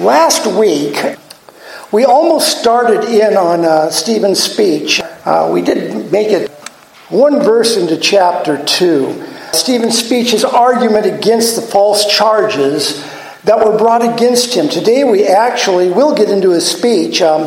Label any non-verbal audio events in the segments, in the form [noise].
Last week, we almost started in on uh, Stephen's speech. Uh, we did make it one verse into chapter 2. Stephen's speech, his argument against the false charges that were brought against him. Today, we actually will get into his speech. Um,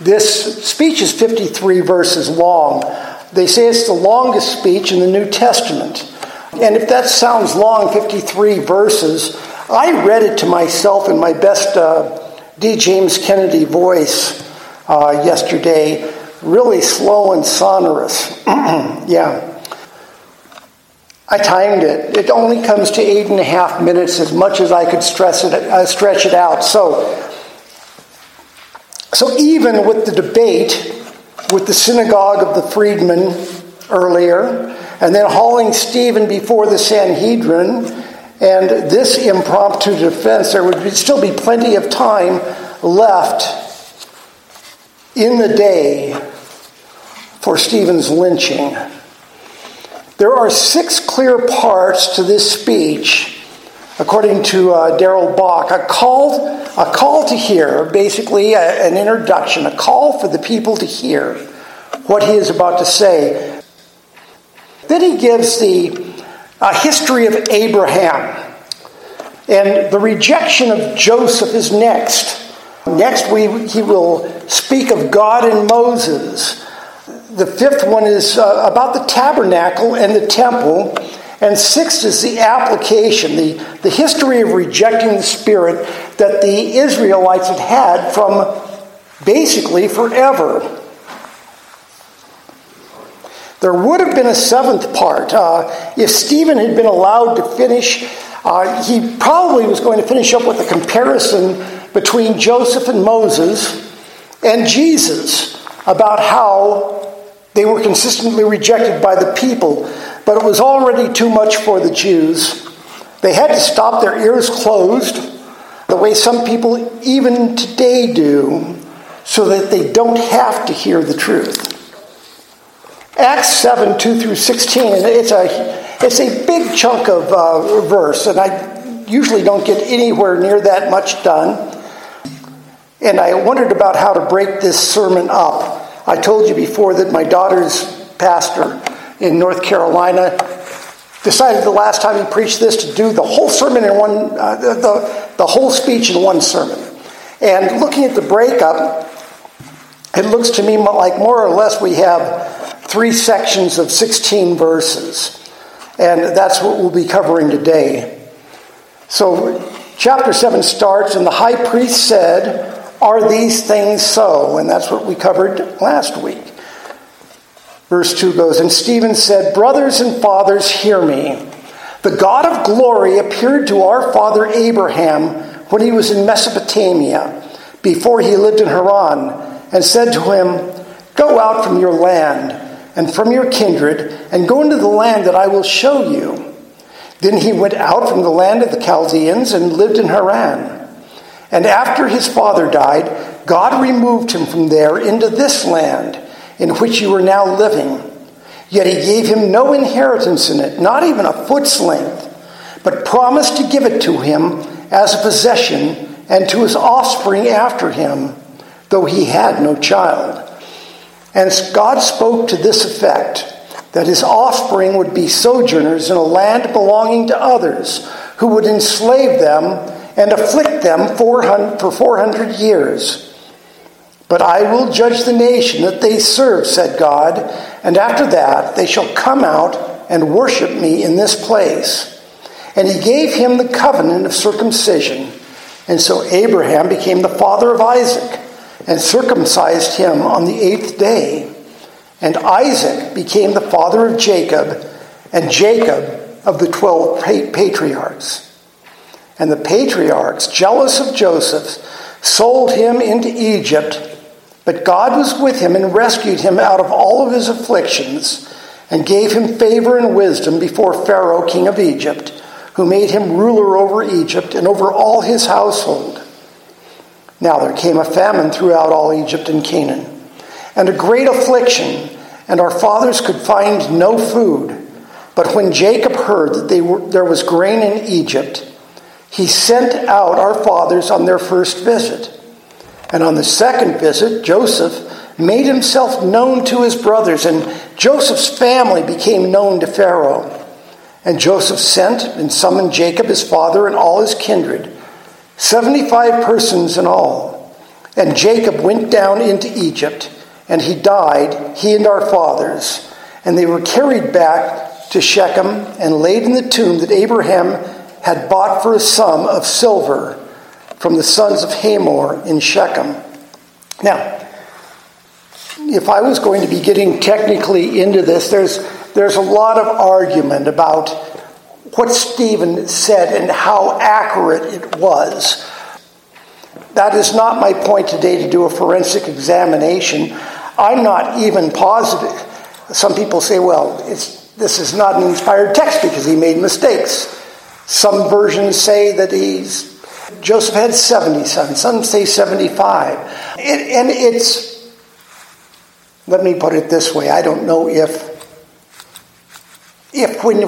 this speech is 53 verses long. They say it's the longest speech in the New Testament. And if that sounds long, 53 verses, I read it to myself in my best uh, D. James Kennedy voice uh, yesterday, really slow and sonorous. [clears throat] yeah. I timed it. It only comes to eight and a half minutes, as much as I could stress it, uh, stretch it out. So, so even with the debate with the synagogue of the freedmen earlier, and then hauling Stephen before the Sanhedrin, and this impromptu defense, there would still be plenty of time left in the day for Stephen's lynching. There are six clear parts to this speech, according to uh, Darrell Bock. A call, a call to hear, basically a, an introduction, a call for the people to hear what he is about to say. Then he gives the a history of Abraham. And the rejection of Joseph is next. Next, we, he will speak of God and Moses. The fifth one is uh, about the tabernacle and the temple. And sixth is the application, the, the history of rejecting the Spirit that the Israelites had had from basically forever. There would have been a seventh part. Uh, if Stephen had been allowed to finish, uh, he probably was going to finish up with a comparison between Joseph and Moses and Jesus about how they were consistently rejected by the people, but it was already too much for the Jews. They had to stop their ears closed, the way some people even today do, so that they don't have to hear the truth. Acts 7, 2 through 16, it's a, it's a big chunk of uh, verse, and I usually don't get anywhere near that much done. And I wondered about how to break this sermon up. I told you before that my daughter's pastor in North Carolina decided the last time he preached this to do the whole sermon in one, uh, the, the, the whole speech in one sermon. And looking at the breakup, it looks to me like more or less we have three sections of 16 verses. And that's what we'll be covering today. So, chapter 7 starts, and the high priest said, Are these things so? And that's what we covered last week. Verse 2 goes, And Stephen said, Brothers and fathers, hear me. The God of glory appeared to our father Abraham when he was in Mesopotamia, before he lived in Haran, and said to him, Go out from your land and from your kindred, and go into the land that I will show you. Then he went out from the land of the Chaldeans and lived in Haran. And after his father died, God removed him from there into this land in which you are now living. Yet he gave him no inheritance in it, not even a foot's length, but promised to give it to him as a possession and to his offspring after him, though he had no child. And God spoke to this effect that his offspring would be sojourners in a land belonging to others, who would enslave them and afflict them for 400 years. But I will judge the nation that they serve, said God, and after that they shall come out and worship me in this place. And he gave him the covenant of circumcision. And so Abraham became the father of Isaac and circumcised him on the eighth day. And Isaac became the father of Jacob, and Jacob of the twelve patriarchs. And the patriarchs, jealous of Joseph, sold him into Egypt. But God was with him and rescued him out of all of his afflictions, and gave him favor and wisdom before Pharaoh, king of Egypt, who made him ruler over Egypt and over all his household. Now there came a famine throughout all Egypt and Canaan, and a great affliction, and our fathers could find no food. But when Jacob heard that were, there was grain in Egypt, he sent out our fathers on their first visit. And on the second visit, Joseph made himself known to his brothers, and Joseph's family became known to Pharaoh. And Joseph sent and summoned Jacob, his father, and all his kindred, 75 persons in all. And Jacob went down into Egypt, and he died, he and our fathers. And they were carried back to Shechem and laid in the tomb that Abraham had bought for a sum of silver from the sons of Hamor in Shechem. Now, if I was going to be getting technically into this, there's, there's a lot of argument about what Stephen said and how accurate it was. That is not my point today to do a forensic examination. I'm not even positive. Some people say, well, this is not an inspired text because he made mistakes. Some versions say that he's Joseph had 70 sons, some say 75. It, and it's, let me put it this way I don't know if, when,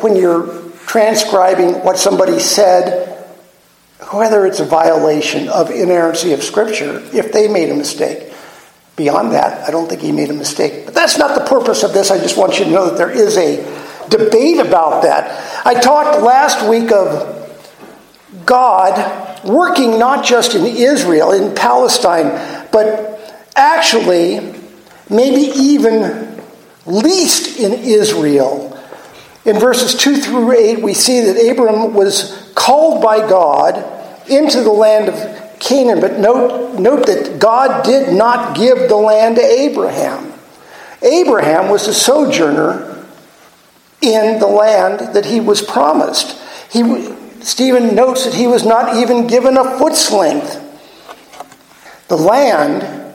when you're transcribing what somebody said, whether it's a violation of inerrancy of Scripture, if they made a mistake. Beyond that, I don't think he made a mistake. But that's not the purpose of this. I just want you to know that there is a debate about that. I talked last week of God working not just in Israel, in Palestine, but actually, maybe even least in Israel. In verses 2 through 8, we see that Abram was called by God into the land of Canaan, but note, note that God did not give the land to Abraham. Abraham was a sojourner in the land that he was promised. He, Stephen notes that he was not even given a foot's length. The land,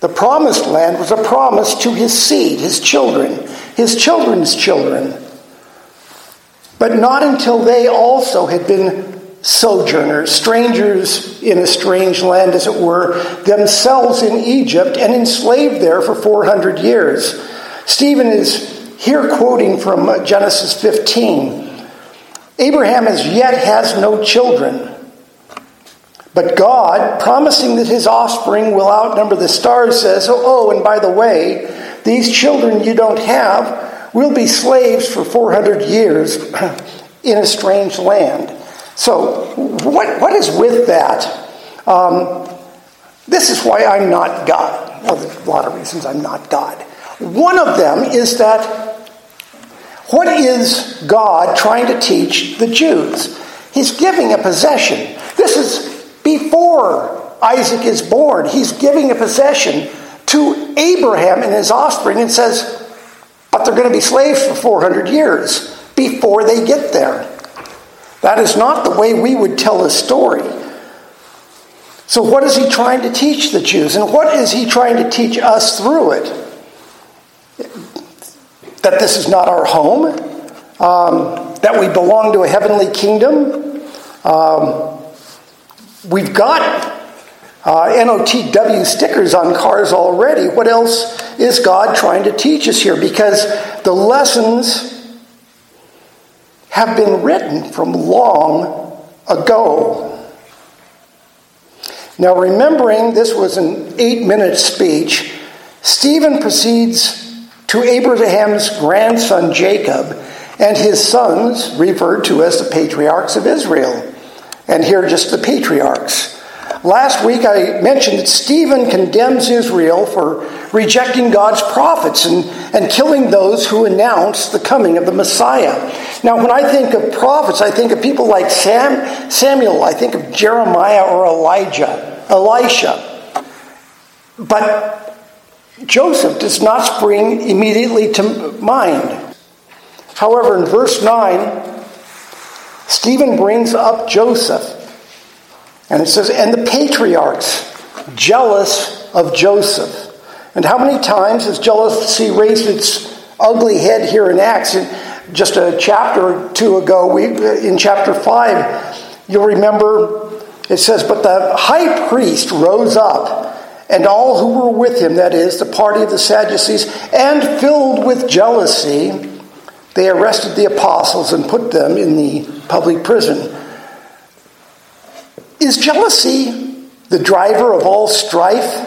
the promised land, was a promise to his seed, his children, his children's children. But not until they also had been sojourners, strangers in a strange land, as it were, themselves in Egypt and enslaved there for 400 years. Stephen is here quoting from Genesis 15. Abraham as yet has no children. But God, promising that his offspring will outnumber the stars, says, Oh, oh and by the way, these children you don't have will be slaves for 400 years [clears throat] in a strange land. So, what, what is with that? Um, this is why I'm not God. Well, there's a lot of reasons I'm not God. One of them is that what is God trying to teach the Jews? He's giving a possession. This is before Isaac is born. He's giving a possession to Abraham and his offspring and says, but they're going to be slaves for 400 years before they get there. That is not the way we would tell a story. So, what is he trying to teach the Jews? And what is he trying to teach us through it? that this is not our home, um, that we belong to a heavenly kingdom. Um, we've got uh, NOTW stickers on cars already. What else is God trying to teach us here? Because the lessons have been written from long ago. Now, remembering this was an eight minute speech, Stephen proceeds to Abraham's grandson Jacob and his sons, referred to as the patriarchs of Israel. And here just the patriarchs. Last week I mentioned that Stephen condemns Israel for rejecting God's prophets and, and killing those who announce the coming of the Messiah. Now, when I think of prophets, I think of people like Sam, Samuel, I think of Jeremiah or Elijah, Elisha. But Joseph does not spring immediately to mind. However, in verse 9, Stephen brings up Joseph. And it says, And the patriarchs, jealous of Joseph. And how many times has jealousy raised its ugly head here in Acts? just a chapter or two ago, we, in chapter 5, you'll remember it says, But the high priest rose up and all who were with him, that is, the party of the Sadducees, and filled with jealousy, they arrested the apostles and put them in the public prison. Is jealousy the driver of all strife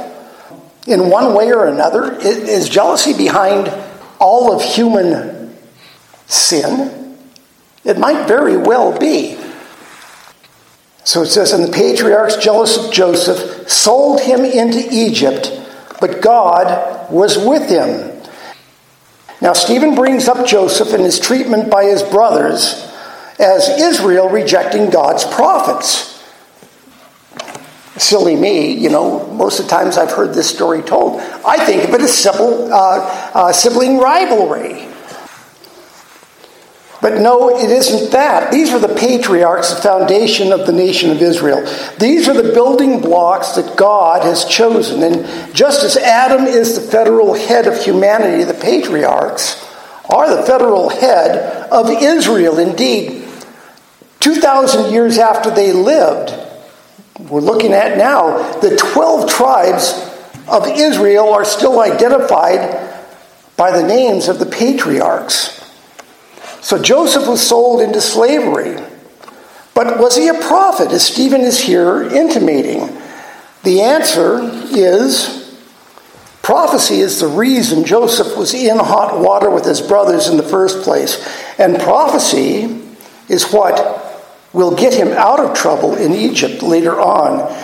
in one way or another? Is jealousy behind all of human sin? It might very well be. So it says, And the patriarchs, jealous of Joseph, sold him into Egypt, but God was with him. Now, Stephen brings up Joseph and his treatment by his brothers as Israel rejecting God's prophets. Silly me, you know, most of the times I've heard this story told. I think of it as sibling, uh, uh, sibling rivalry. But no, it isn't that. These are the patriarchs, the foundation of the nation of Israel. These are the building blocks that God has chosen. And just as Adam is the federal head of humanity, the patriarchs are the federal head of Israel. Indeed, 2,000 years after they lived, we're looking at now, the 12 tribes of Israel are still identified by the names of the patriarchs. So Joseph was sold into slavery. But was he a prophet, as Stephen is here intimating? The answer is prophecy is the reason Joseph was in hot water with his brothers in the first place. And prophecy is what will get him out of trouble in Egypt later on.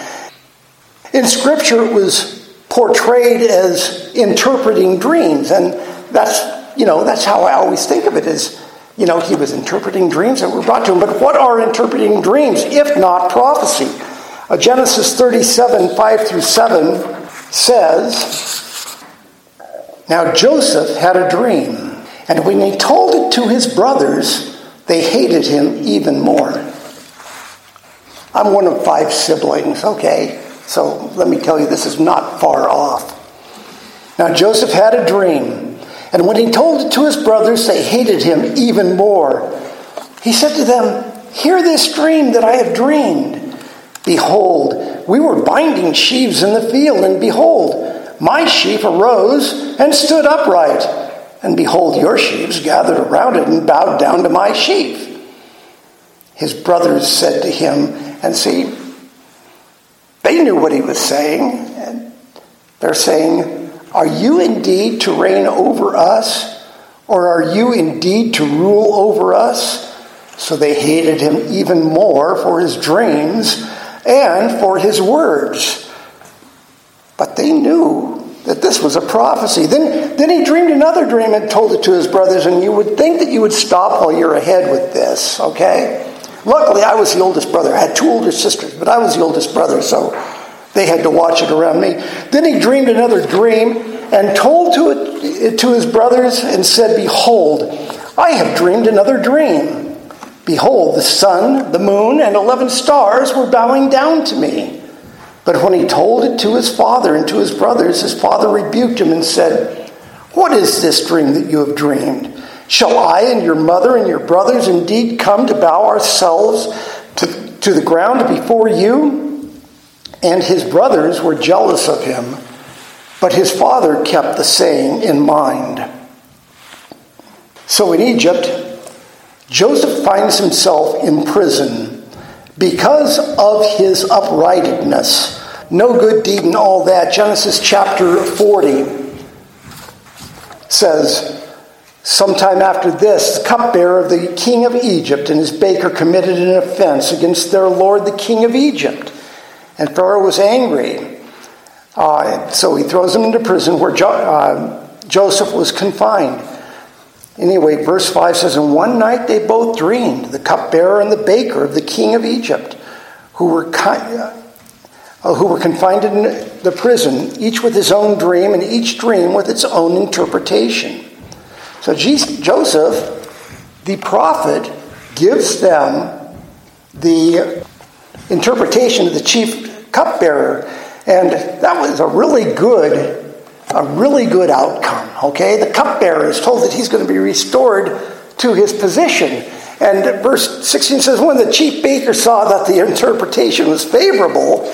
In Scripture, it was portrayed as interpreting dreams, and that's you know that's how I always think of it is you know, he was interpreting dreams that were brought to him. But what are interpreting dreams if not prophecy? Uh, Genesis 37 5 through 7 says, Now Joseph had a dream, and when he told it to his brothers, they hated him even more. I'm one of five siblings, okay? So let me tell you, this is not far off. Now Joseph had a dream. And when he told it to his brothers, they hated him even more. He said to them, Hear this dream that I have dreamed. Behold, we were binding sheaves in the field, and behold, my sheaf arose and stood upright. And behold, your sheaves gathered around it and bowed down to my sheaf. His brothers said to him, and see, they knew what he was saying. And they're saying, are you indeed to reign over us? Or are you indeed to rule over us? So they hated him even more for his dreams and for his words. But they knew that this was a prophecy. Then, then he dreamed another dream and told it to his brothers, and you would think that you would stop while you're ahead with this, okay? Luckily, I was the oldest brother. I had two older sisters, but I was the oldest brother, so they had to watch it around me. Then he dreamed another dream and told to it to his brothers and said, Behold, I have dreamed another dream. Behold, the sun, the moon, and eleven stars were bowing down to me. But when he told it to his father and to his brothers, his father rebuked him and said, What is this dream that you have dreamed? Shall I and your mother and your brothers indeed come to bow ourselves to, to the ground before you? and his brothers were jealous of him, but his father kept the saying in mind. So in Egypt, Joseph finds himself in prison because of his uprightness. No good deed and all that. Genesis chapter 40 says, Sometime after this, the cupbearer of the king of Egypt and his baker committed an offense against their lord, the king of Egypt. And Pharaoh was angry. Uh, so he throws him into prison where jo- uh, Joseph was confined. Anyway, verse 5 says, And one night they both dreamed, the cupbearer and the baker of the king of Egypt, who were, uh, who were confined in the prison, each with his own dream, and each dream with its own interpretation. So Joseph, the prophet, gives them the interpretation of the chief cupbearer. And that was a really good, a really good outcome. Okay? The cupbearer is told that he's going to be restored to his position. And verse 16 says, When the chief baker saw that the interpretation was favorable,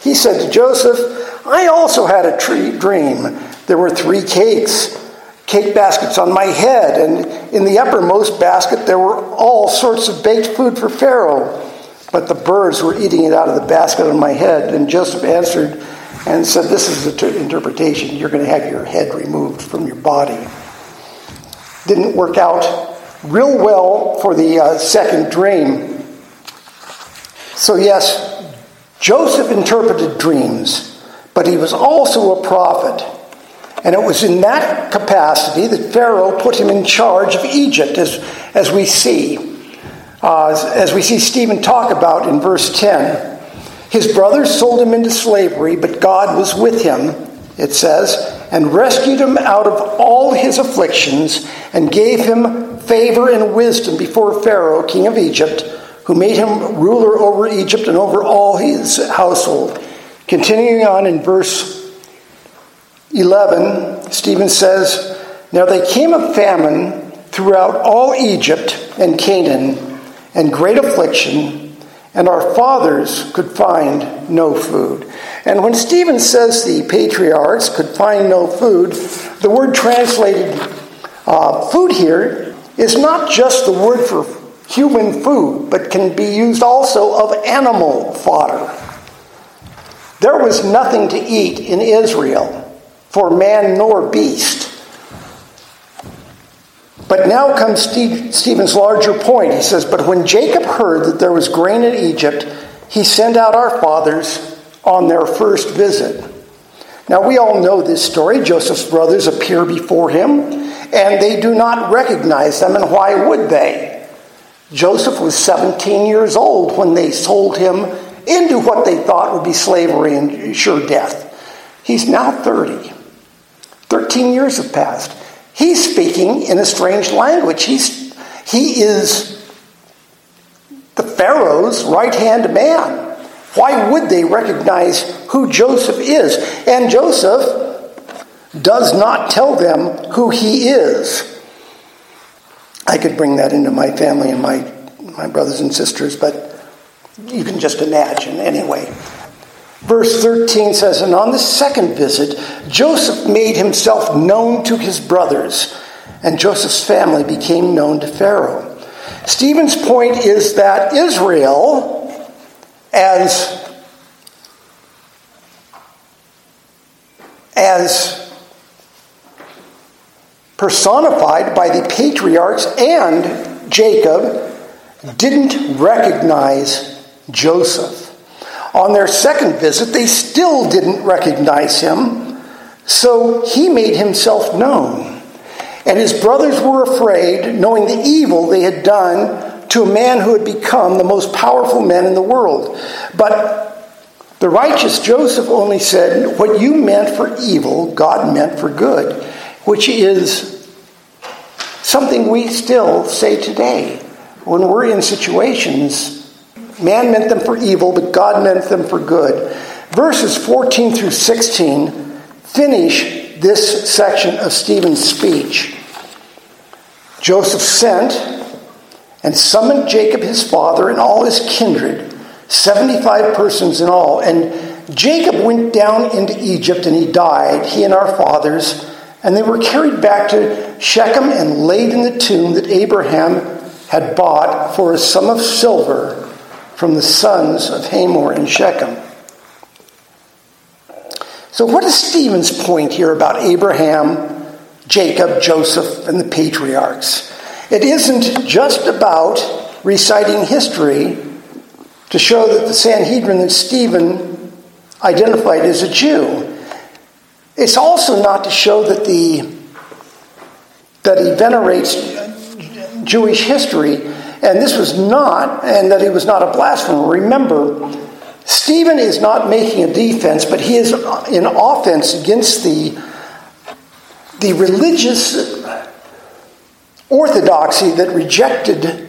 he said to Joseph, I also had a dream. There were three cakes, cake baskets on my head, and in the uppermost basket there were all sorts of baked food for Pharaoh. but the birds were eating it out of the basket on my head. And Joseph answered and said, This is the interpretation. You're going to have your head removed from your body. Didn't work out real well for the uh, second dream. So, yes, Joseph interpreted dreams, but he was also a prophet. And it was in that capacity that Pharaoh put him in charge of Egypt, as, as we see. Uh, as, as we see Stephen talk about in verse 10. His brothers sold him into slavery, but God was with him, it says, and rescued him out of all his afflictions and gave him favor and wisdom before Pharaoh, king of Egypt, who made him ruler over Egypt and over all his household. Continuing on in verse 11, Stephen says, Now there came a famine throughout all Egypt and Canaan, and great affliction, and our fathers could find no food. And when Stephen says the patriarchs could find no food, the word translated uh, food here is not just the word for human food, but can be used also of animal fodder. There was nothing to eat in Israel for man nor beast. But now comes Stephen's larger point. He says, But when Jacob heard that there was grain in Egypt, he sent out our fathers on their first visit. Now, we all know this story. Joseph's brothers appear before him, and they do not recognize them, and why would they? Joseph was 17 years old when they sold him into what they thought would be slavery and sure death. He's now 30. 13 years have passed. He's speaking in a strange language. He's, he is the Pharaoh's right hand man. Why would they recognize who Joseph is? And Joseph does not tell them who he is. I could bring that into my family and my, my brothers and sisters, but you can just imagine anyway. Verse 13 says, And on the second visit, Joseph made himself known to his brothers, and Joseph's family became known to Pharaoh. Stephen's point is that Israel, as, as personified by the patriarchs and Jacob, didn't recognize Joseph. On their second visit, they still didn't recognize him, so he made himself known. And his brothers were afraid, knowing the evil they had done to a man who had become the most powerful man in the world. But the righteous Joseph only said, What you meant for evil, God meant for good, which is something we still say today when we're in situations Man meant them for evil, but God meant them for good. Verses 14 through 16 finish this section of Stephen's speech. Joseph sent and summoned Jacob his father and all his kindred, 75 persons in all. And Jacob went down into Egypt and he died, he and our fathers, and they were carried back to Shechem and laid in the tomb that Abraham had bought for a sum of silver from the sons of Hamor and Shechem. So, what is Stephen's point here about Abraham, Jacob, Joseph, and the patriarchs? It isn't just about reciting history to show that the Sanhedrin that Stephen identified as a Jew. It's also not to show that the that he venerates Jewish history and this was not, and that he was not a blasphemer. Remember, Stephen is not making a defense, but he is in offense against the, the religious orthodoxy that rejected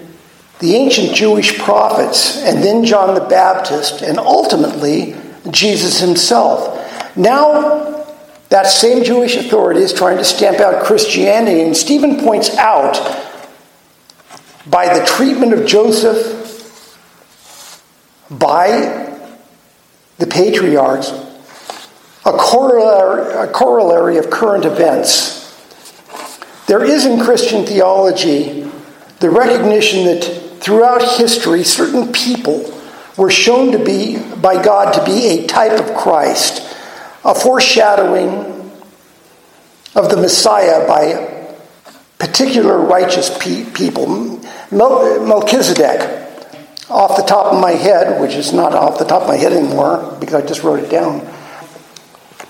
the ancient Jewish prophets, and then John the Baptist, and ultimately Jesus himself. Now, that same Jewish authority is trying to stamp out Christianity, and Stephen points out by the treatment of Joseph by the patriarchs, a corollary, a corollary of current events. There is in Christian theology the recognition that throughout history, certain people were shown to be by God to be a type of Christ, a foreshadowing of the Messiah by particular righteous pe- people. Melchizedek, off the top of my head, which is not off the top of my head anymore because I just wrote it down,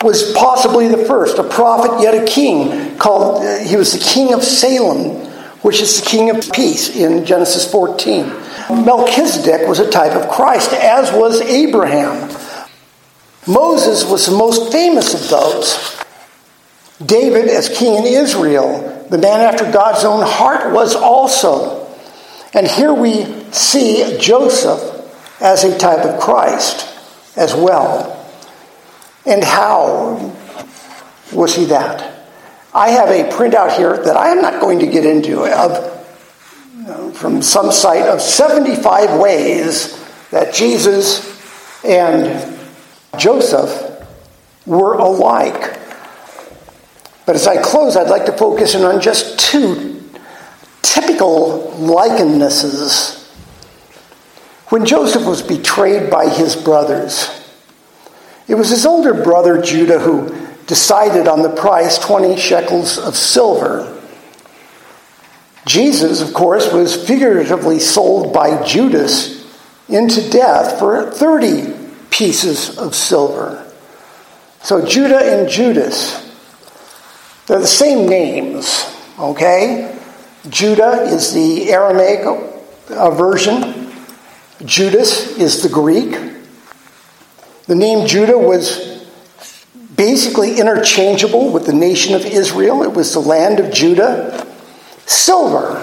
was possibly the first, a prophet yet a king. Called uh, he was the king of Salem, which is the king of peace in Genesis 14. Melchizedek was a type of Christ, as was Abraham. Moses was the most famous of those. David, as king in Israel, the man after God's own heart, was also. And here we see Joseph as a type of Christ as well. And how was he that? I have a printout here that I am not going to get into of from some site of 75 ways that Jesus and Joseph were alike. But as I close, I'd like to focus in on just two typical likenesses. When Joseph was betrayed by his brothers, it was his older brother Judah who decided on the price 20 shekels of silver. Jesus, of course, was figuratively sold by Judas into death for 30 pieces of silver. So Judah and Judas, they're the same names, okay? Judah is the Aramaic uh, version, Judas is the Greek. The name Judah was basically interchangeable with the nation of Israel, it was the land of Judah. Silver,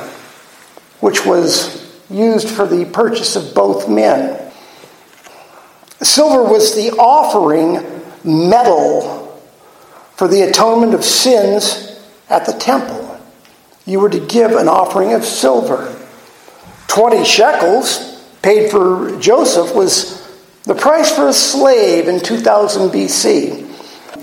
which was used for the purchase of both men. Silver was the offering metal for the atonement of sins at the temple. You were to give an offering of silver. 20 shekels paid for Joseph was the price for a slave in 2000 BC.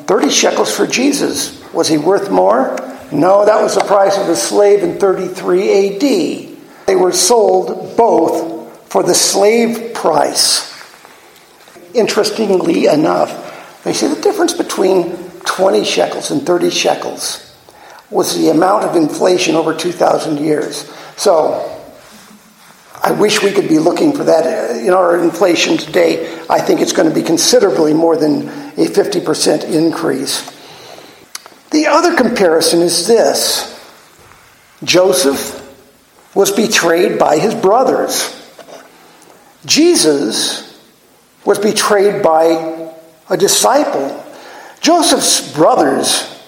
30 shekels for Jesus. Was he worth more? No, that was the price of a slave in 33 AD. They were sold both for the slave price. Interestingly enough, they say the difference between 20 shekels and 30 shekels was the amount of inflation over 2,000 years. So, I wish we could be looking for that uh, in our inflation today. I think it's going to be considerably more than a 50% increase. The other comparison is this Joseph was betrayed by his brothers. Jesus was betrayed by a disciple. Joseph's brothers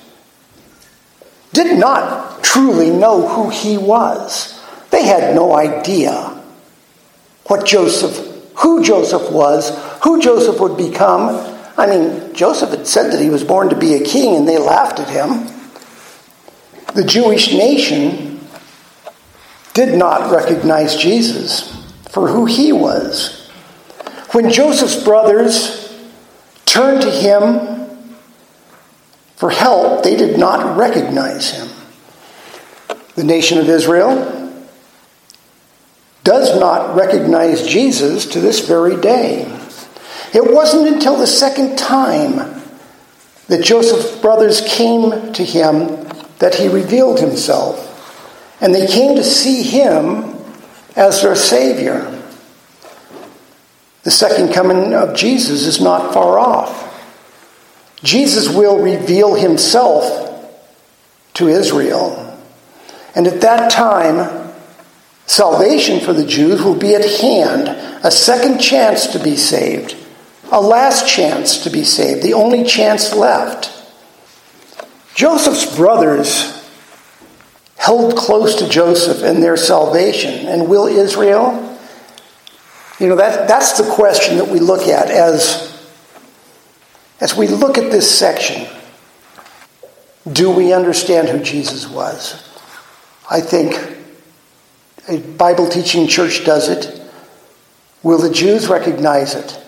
did not truly know who he was. They had no idea what Joseph, who Joseph was, who Joseph would become, I mean, Joseph had said that he was born to be a king, and they laughed at him. The Jewish nation did not recognize Jesus for who he was. When Joseph's brothers turned to him for help, they did not recognize him. The nation of Israel does not recognize Jesus to this very day. It wasn't until the second time that Joseph's brothers came to him that he revealed himself. And they came to see him as their Savior. The second coming of Jesus is not far off. Jesus will reveal himself to Israel. And at that time, salvation for the Jews will be at hand, a second chance to be saved a last chance to be saved, the only chance left. Joseph's brothers held close to Joseph in their salvation. And will Israel? You know, that, that's the question that we look at as, as we look at this section. Do we understand who Jesus was? I think a Bible teaching church does it. Will the Jews recognize it?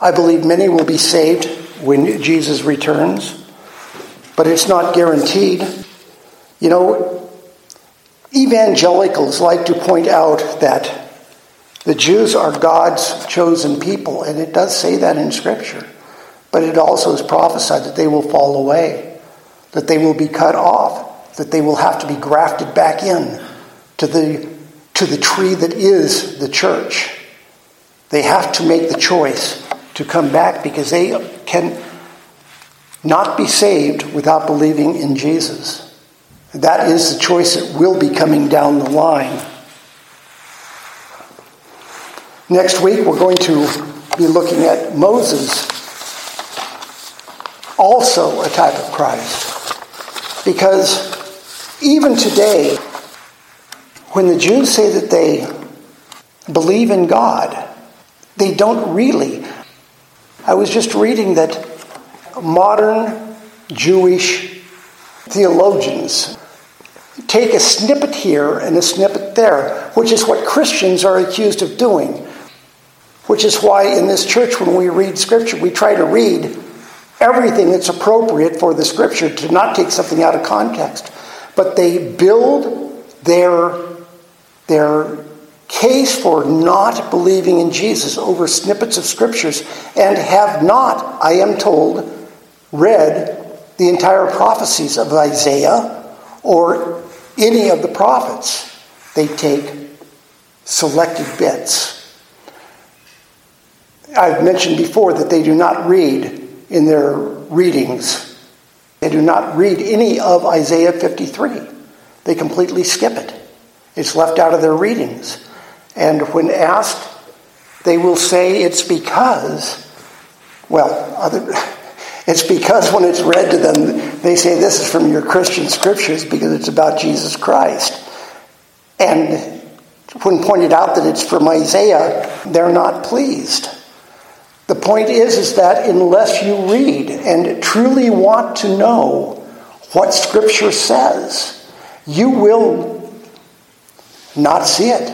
I believe many will be saved when Jesus returns, but it's not guaranteed. You know, evangelicals like to point out that The Jews are God's chosen people, and it does say that in Scripture. But it also is prophesied that they will fall away, that they will be cut off, that they will have to be grafted back in to the, to the tree that is the church. They have to make the choice to come back because they can not be saved without believing in Jesus. That is the choice that will be coming down the line. Next week, we're going to be looking at Moses, also a type of Christ. Because even today, when the Jews say that they believe in God, they don't really. I was just reading that modern Jewish theologians take a snippet here and a snippet there, which is what Christians are accused of doing. Which is why in this church, when we read Scripture, we try to read everything that's appropriate for the Scripture to not take something out of context. But they build their, their case for not believing in Jesus over snippets of Scriptures and have not, I am told, read the entire prophecies of Isaiah or any of the prophets. They take selected bits. I've mentioned before that they do not read in their readings. They do not read any of Isaiah 53. They completely skip it. It's left out of their readings. And when asked, they will say it's because, well, other, [laughs] it's because when it's read to them, they say this is from your Christian scriptures because it's about Jesus Christ. And when pointed out that it's from Isaiah, they're not pleased. The point is, is that unless you read and truly want to know what Scripture says, you will not see it.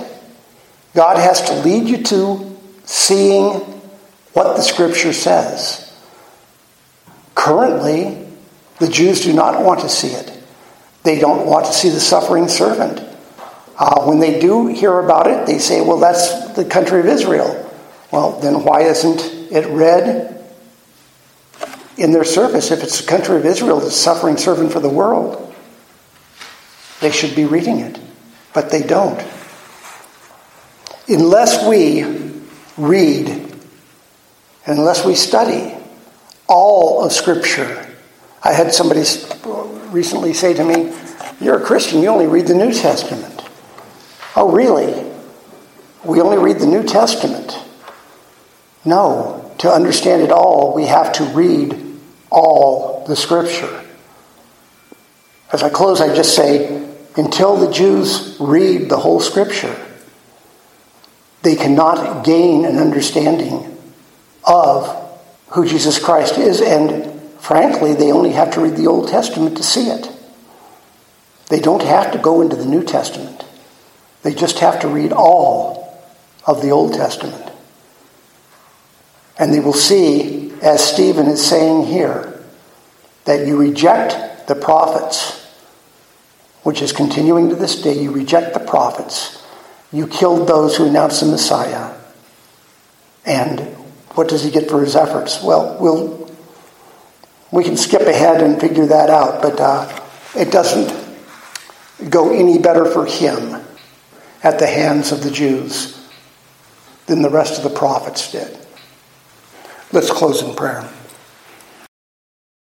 God has to lead you to seeing what the Scripture says. Currently, the Jews do not want to see it. They don't want to see the suffering servant. Uh, when they do hear about it, they say, well, that's the country of Israel. Well, then why isn't it read in their service if it's the country of Israel, the suffering servant for the world? They should be reading it, but they don't. Unless we read, unless we study, all of Scripture. I had somebody recently say to me, You're a Christian, you only read the New Testament. Oh, really? We only read the New Testament. No, to understand it all, we have to read all the Scripture. As I close, I just say, until the Jews read the whole Scripture, they cannot gain an understanding of who Jesus Christ is, and frankly, they only have to read the Old Testament to see it. They don't have to go into the New Testament, they just have to read all of the Old Testament. And they will see, as Stephen is saying here, that you reject the prophets, which is continuing to this day. You reject the prophets. You killed those who announced the Messiah. And what does he get for his efforts? Well, we'll we can skip ahead and figure that out, but uh, it doesn't go any better for him at the hands of the Jews than the rest of the prophets did. Let's close in prayer.